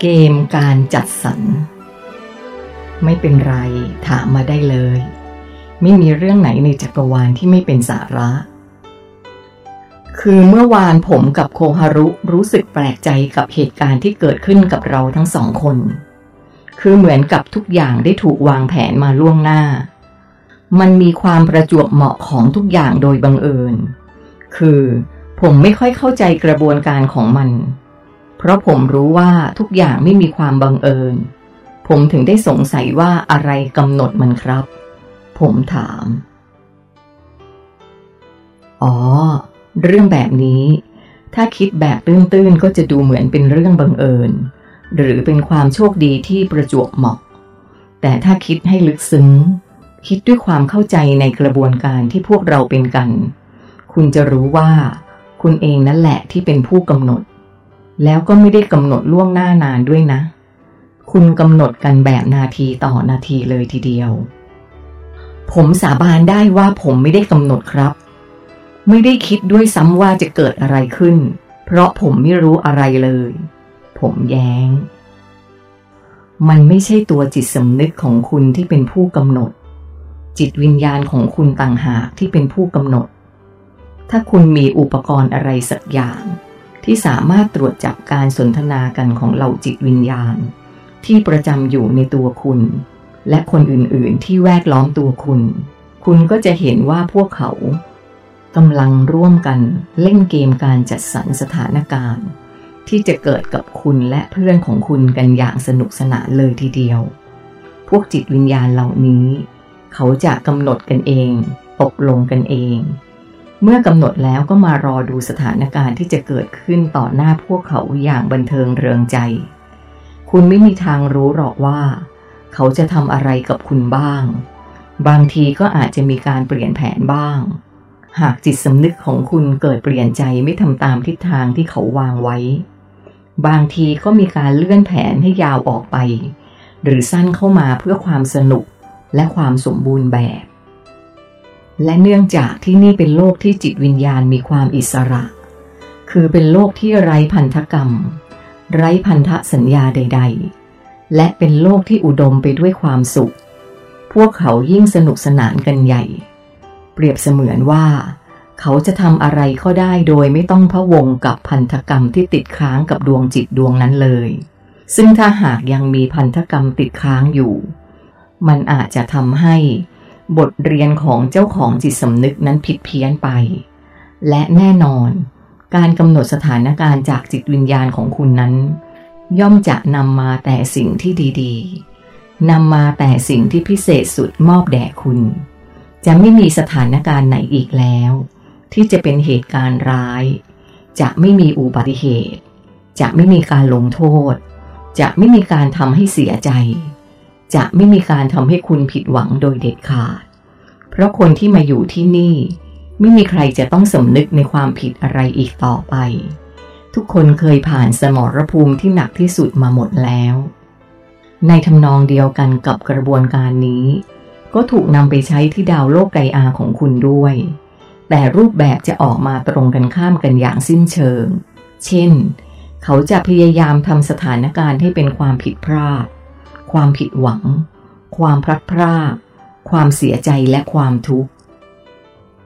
เกมการจัดสรร ไม่เป็นไรถามมาได้เลย ไม่มีเรื่องไหนในจักรวาลที่ไม่เป็นสาระ คือเมื่อวานผมกับโคฮารุรู้สึกแปลกใจกับเหตุการณ์ที่เกิดขึ้นกับเราทั้งสองคน คือเหมือนกับทุกอย่างได้ถูกวางแผนมาล่วงหน้า มันมีความประจวบเหมาะของทุกอย่างโดยบังเอิญ คือผมไม่ค่อยเข้าใจกระบวนการของมัน เพราะผมรู้ว่าทุกอย่างไม่มีความบังเอิญ ผมถึงได้สงสัยว่าอะไรกำหนดมันครับ ผมถาม อ๋อ เรื่องแบบนี้ ถ้าคิดแบบตื้นๆก็จะดูเหมือนเป็นเรื่องบังเอิญ หรือเป็นความโชคดีที่ประจวบเหมาะ แต่ถ้าคิดให้ลึกซึ้ง คิดด้วยความเข้าใจในกระบวนการที่พวกเราเป็นกัน คุณจะรู้ว่า คุณเองนั่นแหละที่เป็นผู้กำหนด แล้วก็ไม่ได้กำหนดล่วงหน้านานด้วยนะ คุณกำหนดกันแบบนาทีต่อนาทีเลยทีเดียว ผมสาบานได้ว่าผมไม่ได้กำหนดครับ ไม่ได้คิดด้วยซ้ำว่าจะเกิดอะไรขึ้น เพราะผมไม่รู้อะไรเลย ผมแย้ง มันไม่ใช่ตัวจิตสำนึกของคุณที่เป็นผู้กำหนด จิตวิญญาณของคุณต่างหากที่เป็นผู้กำหนด ถ้าคุณมีอุปกรณ์อะไรสักอย่าง ที่สามารถตรวจจับการสนทนากันของเหล่าจิตวิญญาณ ที่ประจำอยู่ในตัวคุณ และคนอื่นๆที่แวดล้อมตัวคุณ คุณก็จะเห็นว่าพวกเขากำลังร่วมกันเล่นเกมการจัดสรรสถานการณ์ ที่จะเกิดกับคุณและเพื่อนของคุณกันอย่างสนุกสนานเลยทีเดียว พวกจิตวิญญาณเหล่านี้ เขาจะกำหนดกันเองตกลงกันเอง เมื่อกำหนดแล้วก็มารอดูสถานการณ์ที่จะเกิดขึ้นต่อหน้าพวกเขาอย่างบันเทิงเริงใจ คุณไม่มีทางรู้หรอกว่า เขาจะทำอะไรกับคุณบ้าง บางทีก็อาจจะมีการเปลี่ยนแผนบ้าง หากจิตสำนึกของคุณเกิดเปลี่ยนใจไม่ทำตามทิศทางที่เขาวางไว้ บางทีก็มีการเลื่อนแผนให้ยาวออกไป หรือสั้นเข้ามาเพื่อความสนุกและความสมบูรณ์แบบ และเนื่องจากที่นี่เป็นโลกที่จิตวิญญาณมีความอิสระ คือเป็นโลกที่ไร้พันธกรรม ไร้พันธสัญญาใด ๆ และเป็นโลกที่อุดมไปด้วยความสุข พวกเขายิ่งสนุกสนานกันใหญ่ เปรียบเสมือนว่า เขาจะทำอะไรก็ได้โดยไม่ต้องพะวงกับพันธกรรมที่ติดค้างกับดวงจิตดวงนั้นเลย ซึ่งถ้าหากยังมีพันธกรรมติดค้างอยู่ มันอาจจะทำให้ บทเรียนของเจ้าของจิตสำนึกนั้นผิดเพี้ยนไป และแน่นอน การกำหนดสถานการณ์จากจิตวิญญาณของคุณนั้น ย่อมจะนำมาแต่สิ่งที่ดีๆนำมาแต่สิ่งที่พิเศษสุดมอบแด่คุณ จะไม่มีสถานการณ์ไหนอีกแล้ว ที่จะเป็นเหตุการณ์ร้าย จะไม่มีอุบัติเหตุ จะไม่มีการลงโทษ จะไม่มีการทำให้เสียใจ จะไม่มีการทำให้คุณผิดหวังโดยเด็ดขาด เพราะคนที่มาอยู่ที่นี่ ไม่มีใครจะต้องสำนึกในความผิดอะไรอีกต่อไป ทุกคนเคยผ่านสมรภูมิที่หนักที่สุดมาหมดแล้ว ในทำนองเดียวกันกับกระบวนการนี้ ก็ถูกนำไปใช้ที่ดาวโลกไกอาของคุณด้วย แต่รูปแบบจะออกมาตรงกันข้ามกันอย่างสิ้นเชิง เช่น เขาจะพยายามทำสถานการณ์ให้เป็นความผิดพลาด ความผิดหวัง ความพลัดพราก ความเสียใจและความทุกข์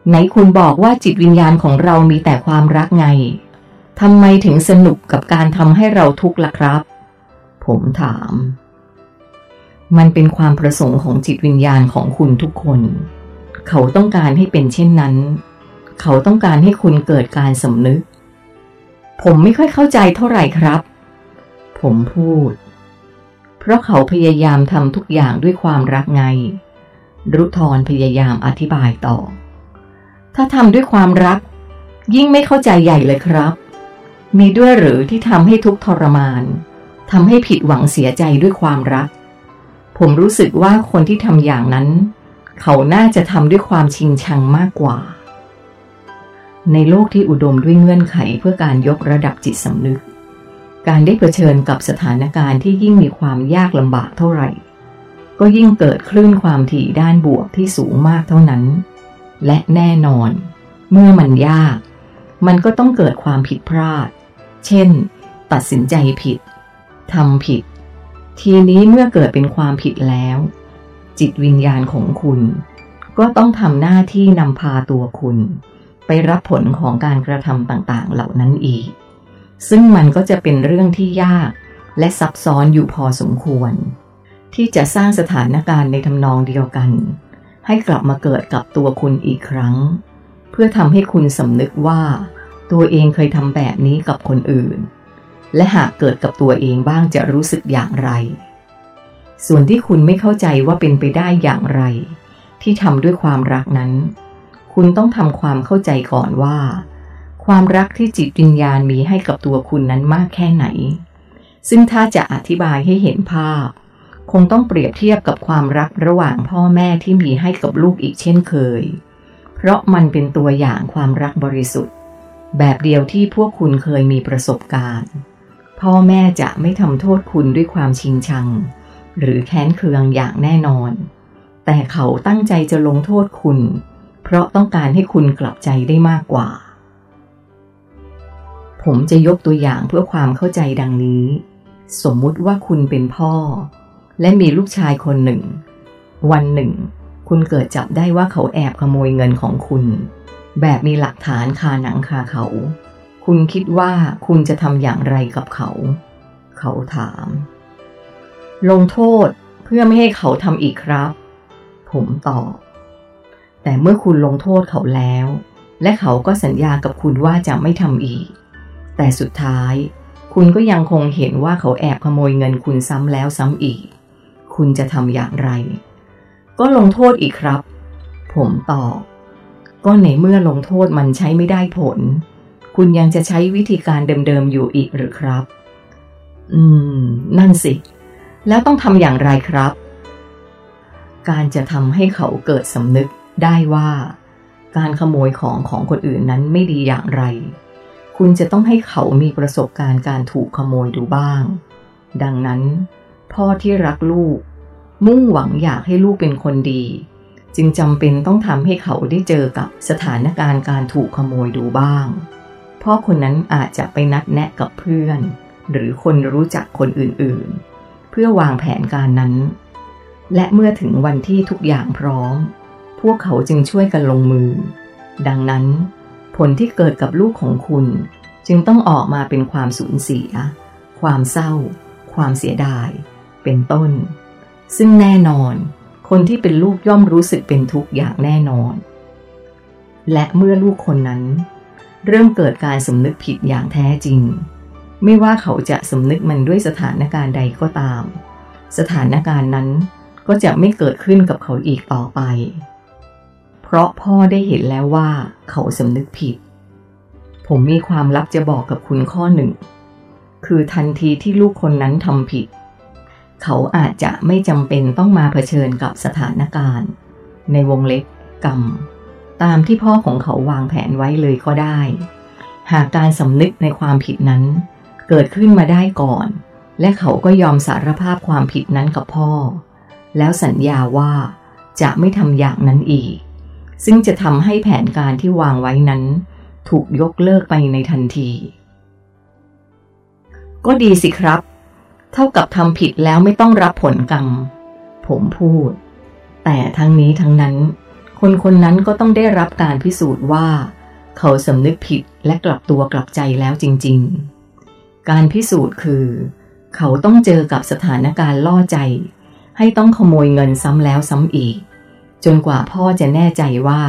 ไหนคุณบอกว่าจิตวิญญาณของเรามีแต่ความรักไง ทำไมถึงสนุกกับการทำให้เราทุกข์ล่ะครับ ผมถาม มันเป็นความประสงค์ของจิตวิญญาณของคุณทุกคน เขาต้องการให้เป็นเช่นนั้น เขาต้องการให้คุณเกิดการสำนึก ผมไม่ค่อยเข้าใจเท่าไหร่ครับ ผมพูด เพราะเขาพยายามทำทุกอย่างด้วยความรักไง รุทรพยายามอธิบายต่อ ถ้าทำด้วยความรัก ยิ่งไม่เข้าใจใหญ่เลยครับ มีด้วยหรือที่ทำให้ทุกทรมานทำให้ผิดหวังเสียใจด้วยความรัก ผมรู้สึกว่าคนที่ทำอย่างนั้น เขาน่าจะทำด้วยความชิงชังมากกว่า ในโลกที่อุดมด้วยเงื่อนไขเพื่อการยกระดับจิตสำนึก การได้เผชิญกับสถานการณ์ที่ยิ่งมีความยากลำบากเท่าไหร่ ก็ยิ่งเกิดคลื่นความถี่ด้านบวกที่สูงมากเท่านั้น และแน่นอน เมื่อมันยาก มันก็ต้องเกิดความผิดพลาด เช่น ตัดสินใจผิดทำผิด ทีนี้เมื่อเกิดเป็นความผิดแล้ว จิตวิญญาณของคุณ ก็ต้องทำหน้าที่นำพาตัวคุณ ไปรับผลของการกระทำต่างๆ เหล่านั้นอีก ซึ่งมันก็จะเป็นเรื่องที่ยากและซับซ้อนอยู่พอสมควร ที่จะสร้างสถานการณ์ในทำนองเดียวกัน ให้กลับมาเกิดกับตัวคุณอีกครั้ง เพื่อทำให้คุณสำนึกว่า ตัวเองเคยทำแบบนี้กับคนอื่น และหากเกิดกับตัวเองบ้างจะรู้สึกอย่างไร ส่วนที่คุณไม่เข้าใจว่าเป็นไปได้อย่างไร ที่ทำด้วยความรักนั้น คุณต้องทำความเข้าใจก่อนว่า ความรักที่จิตวิญญาณมีให้กับตัวคุณนั้นมากแค่ไหน ซึ่งถ้าจะอธิบายให้เห็นภาพ คงต้องเปรียบเทียบกับความรักระหว่างพ่อแม่ที่มีให้กับลูกอีกเช่นเคย เพราะมันเป็นตัวอย่างความรักบริสุทธิ์ แบบเดียวที่พวกคุณเคยมีประสบการณ์ พ่อแม่จะไม่ทำโทษคุณด้วยความชิงชัง หรือแค้นเคืองอย่างแน่นอน แต่เขาตั้งใจจะลงโทษคุณ เพราะต้องการให้คุณกลับใจได้มากกว่า ผมจะยกตัวอย่างเพื่อความเข้าใจดังนี้ สมมุติว่าคุณเป็นพ่อ และมีลูกชายคนหนึ่ง วันหนึ่ง คุณเกิดจับได้ว่าเขาแอบขโมยเงินของคุณ แบบมีหลักฐานคาหนังคาเขา คุณคิดว่าคุณจะทำอย่างไรกับเขา เขาถาม ลงโทษเพื่อไม่ให้เขาทำอีกครับ ผมตอบ แต่เมื่อคุณลงโทษเขาแล้ว และเขาก็สัญญากับคุณว่าจะไม่ทำอีก แต่สุดท้าย คุณก็ยังคงเห็นว่าเขาแอบขโมยเงินคุณซ้ำแล้วซ้ำอีก คุณจะทำอย่างไร ก็ลงโทษอีกครับ ผมตอบ ก็ในเมื่อลงโทษมันใช้ไม่ได้ผล คุณยังจะใช้วิธีการเดิมๆอยู่อีกหรือครับ อืม นั่นสิ แล้วต้องทำอย่างไรครับ การจะทำให้เขาเกิดสำนึกได้ว่า การขโมยของของคนอื่นนั้นไม่ดีอย่างไร คุณจะต้องให้เขามีประสบการณ์การถูกขโมยดูบ้าง ดังนั้น พ่อที่รักลูก มุ่งหวังอยากให้ลูกเป็นคนดี จึงจำเป็นต้องทำให้เขาได้เจอกับสถานการณ์การถูกขโมยดูบ้าง พ่อคนนั้นอาจจะไปนัดแนะกับเพื่อน หรือคนรู้จักคนอื่นๆ เพื่อวางแผนการนั้น และเมื่อถึงวันที่ทุกอย่างพร้อม พวกเขาจึงช่วยกันลงมือ ดังนั้น ผลที่เกิดกับลูกของคุณ จึงต้องออกมาเป็นความสูญเสีย ความเศร้า ความเสียดาย เป็นต้น ซึ่งแน่นอน คนที่เป็นลูกย่อมรู้สึกเป็นทุกข์อย่างแน่นอน และเมื่อลูกคนนั้น เริ่มเกิดการสำนึกผิดอย่างแท้จริง ไม่ว่าเขาจะสำนึกมันด้วยสถานการณ์ใดก็ตาม สถานการณ์นั้นก็จะไม่เกิดขึ้นกับเขาอีกต่อไป ราะพ่อได้เห็นแล้วว่าเขาสำนึกผิด ผมมีความลับจะบอกกับคุณข้อหนึ่ง คือทันทีที่ลูกคนนั้นทำผิด เขาอาจจะไม่จำเป็นต้องมาเผชิญกับสถานการณ์ ในวงเล็บกรรม ตามที่พ่อของเขาวางแผนไว้เลยก็ได้ หากการสำนึกในความผิดนั้น เกิดขึ้นมาได้ก่อน และเขาก็ยอมสารภาพความผิดนั้นกับพ่อ แล้วสัญญาว่าจะไม่ทำอย่างนั้นอีก ซึ่งจะทำให้แผนการที่วางไว้นั้น ถูกยกเลิกไปในทันที ก็ดีสิครับ เท่ากับทำผิดแล้วไม่ต้องรับผลกรรม ผมพูด แต่ทั้งนี้ทั้งนั้น คนคนนั้นก็ต้องได้รับการพิสูจน์ว่า เขาสำนึกผิดและกลับตัวกลับใจแล้วจริง ๆ การพิสูจน์คือ เขาต้องเจอกับสถานการณ์ล่อใจ ให้ต้องขโมยเงินซ้ำแล้วซ้ำอีก จนกว่าพ่อจะแน่ใจว่า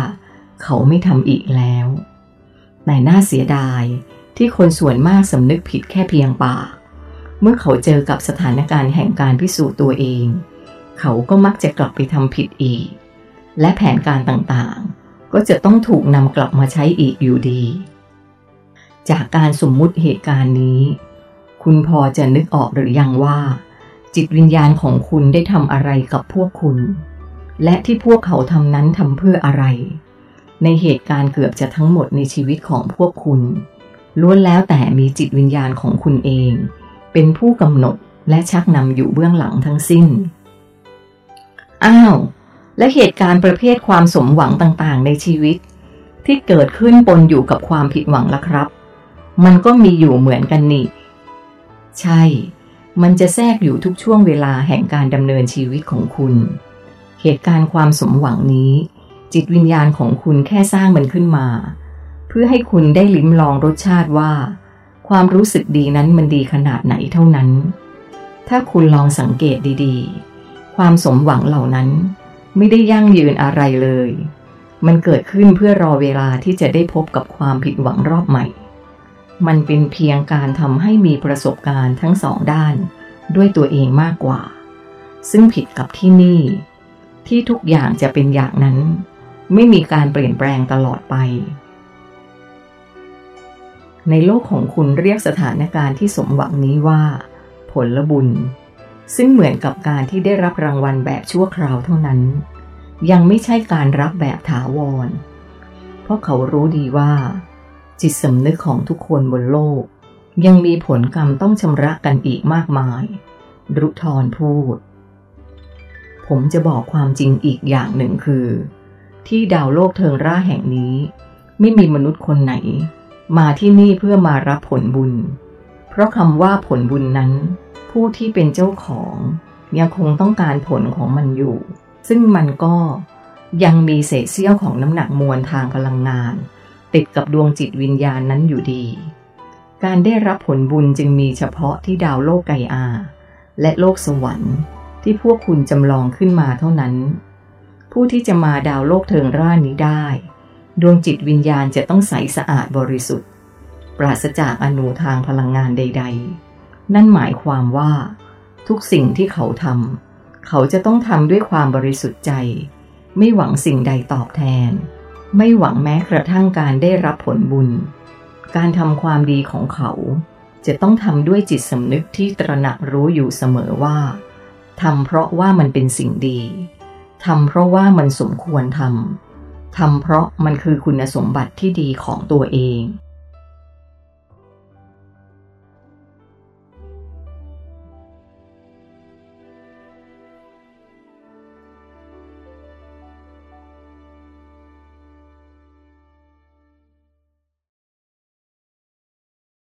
เขาไม่ทำอีกแล้ว แต่น่าเสียดายที่คนส่วนมากสำนึกผิดแค่เพียงปาก เมื่อเขาเจอกับสถานการณ์แห่งการพิสูจน์ตัวเอง เขาก็มักจะกลับไปทำผิดอีก และแผนการต่างๆ ก็จะต้องถูกนำกลับมาใช้อีกอยู่ดี จากการสมมุติเหตุการณ์นี้ คุณพอจะนึกออกหรือยังว่า จิตวิญญาณของคุณได้ทำอะไรกับพวกคุณ และที่พวกเขาทำนั้นทำเพื่ออะไร ในเหตุการณ์เกือบจะทั้งหมดในชีวิตของพวกคุณ ล้วนแล้วแต่มีจิตวิญญาณของคุณเอง เป็นผู้กำหนดและชักนำอยู่เบื้องหลังทั้งสิ้น อ้าว และเหตุการณ์ประเภทความสมหวังต่างๆ ในชีวิต ที่เกิดขึ้นปนอยู่กับความผิดหวังล่ะครับ มันก็มีอยู่เหมือนกันนี่ ใช่ มันจะแทรกอยู่ทุกช่วงเวลาแห่งการดำเนินชีวิตของคุณ เหตุการณ์ความสมหวังนี้ จิตวิญญาณของคุณแค่สร้างมันขึ้นมา เพื่อให้คุณได้ลิ้มลองรสชาติว่า ความรู้สึกดีนั้นมันดีขนาดไหนเท่านั้น ถ้าคุณลองสังเกตดีๆ ความสมหวังเหล่านั้น ไม่ได้ยั่งยืนอะไรเลย มันเกิดขึ้นเพื่อรอเวลาที่จะได้พบกับความผิดหวังรอบใหม่ มันเป็นเพียงการทำให้มีประสบการณ์ทั้งสองด้าน ด้วยตัวเองมากกว่า ซึ่งผิดกับที่นี่ ที่ทุกอย่างจะเป็นอย่างนั้น ไม่มีการเปลี่ยนแปลงตลอดไป ในโลกของคุณเรียกสถานการณ์ที่สมหวังนี้ว่า ผลบุญ ซึ่งเหมือนกับการที่ได้รับรางวัลแบบชั่วคราวเท่านั้น ยังไม่ใช่การรับแบบถาวร เพราะเขารู้ดีว่า จิตสำนึกของทุกคนบนโลก ยังมีผลกรรมต้องชำระกันอีกมากมาย รุทรพูด ผมจะบอกความจริงอีกอย่างหนึ่งคือ ที่ดาวโลกเทิงร่าแห่งนี้ ไม่มีมนุษย์คนไหน มาที่นี่เพื่อมารับผลบุญ เพราะคำว่าผลบุญนั้น ผู้ที่เป็นเจ้าของยังคงต้องการผลของมันอยู่ ซึ่งมันก็ยังมีเศษเสี้ยวของน้ำหนักมวลทางพลังงาน ติดกับดวงจิตวิญญาณนั้นอยู่ดี การได้รับผลบุญจึงมีเฉพาะที่ดาวโลกไกอา และโลกสวรรค์ ที่พวกคุณจำลองขึ้นมาเท่านั้น ผู้ที่จะมาดาวโลกเทิงร่านนี้ได้ ดวงจิตวิญญาณจะต้องใสสะอาดบริสุทธิ์ ปราศจากอนุทางพลังงานใด ๆ นั่นหมายความว่า ทุกสิ่งที่เขาทำเขาจะต้องทำด้วยความบริสุทธิ์ใจ ไม่หวังสิ่งใดตอบแทน ไม่หวังแม้กระทั่งการได้รับผลบุญ การทำความดีของเขาจะต้องทำด้วยจิตสำนึกที่ตระหนักรู้อยู่เสมอว่า ทำเพราะว่ามันเป็นสิ่งดีทำเพราะว่ามันสมควรทำทำเพราะมันคือคุณสมบัติที่ดีของตัวเอง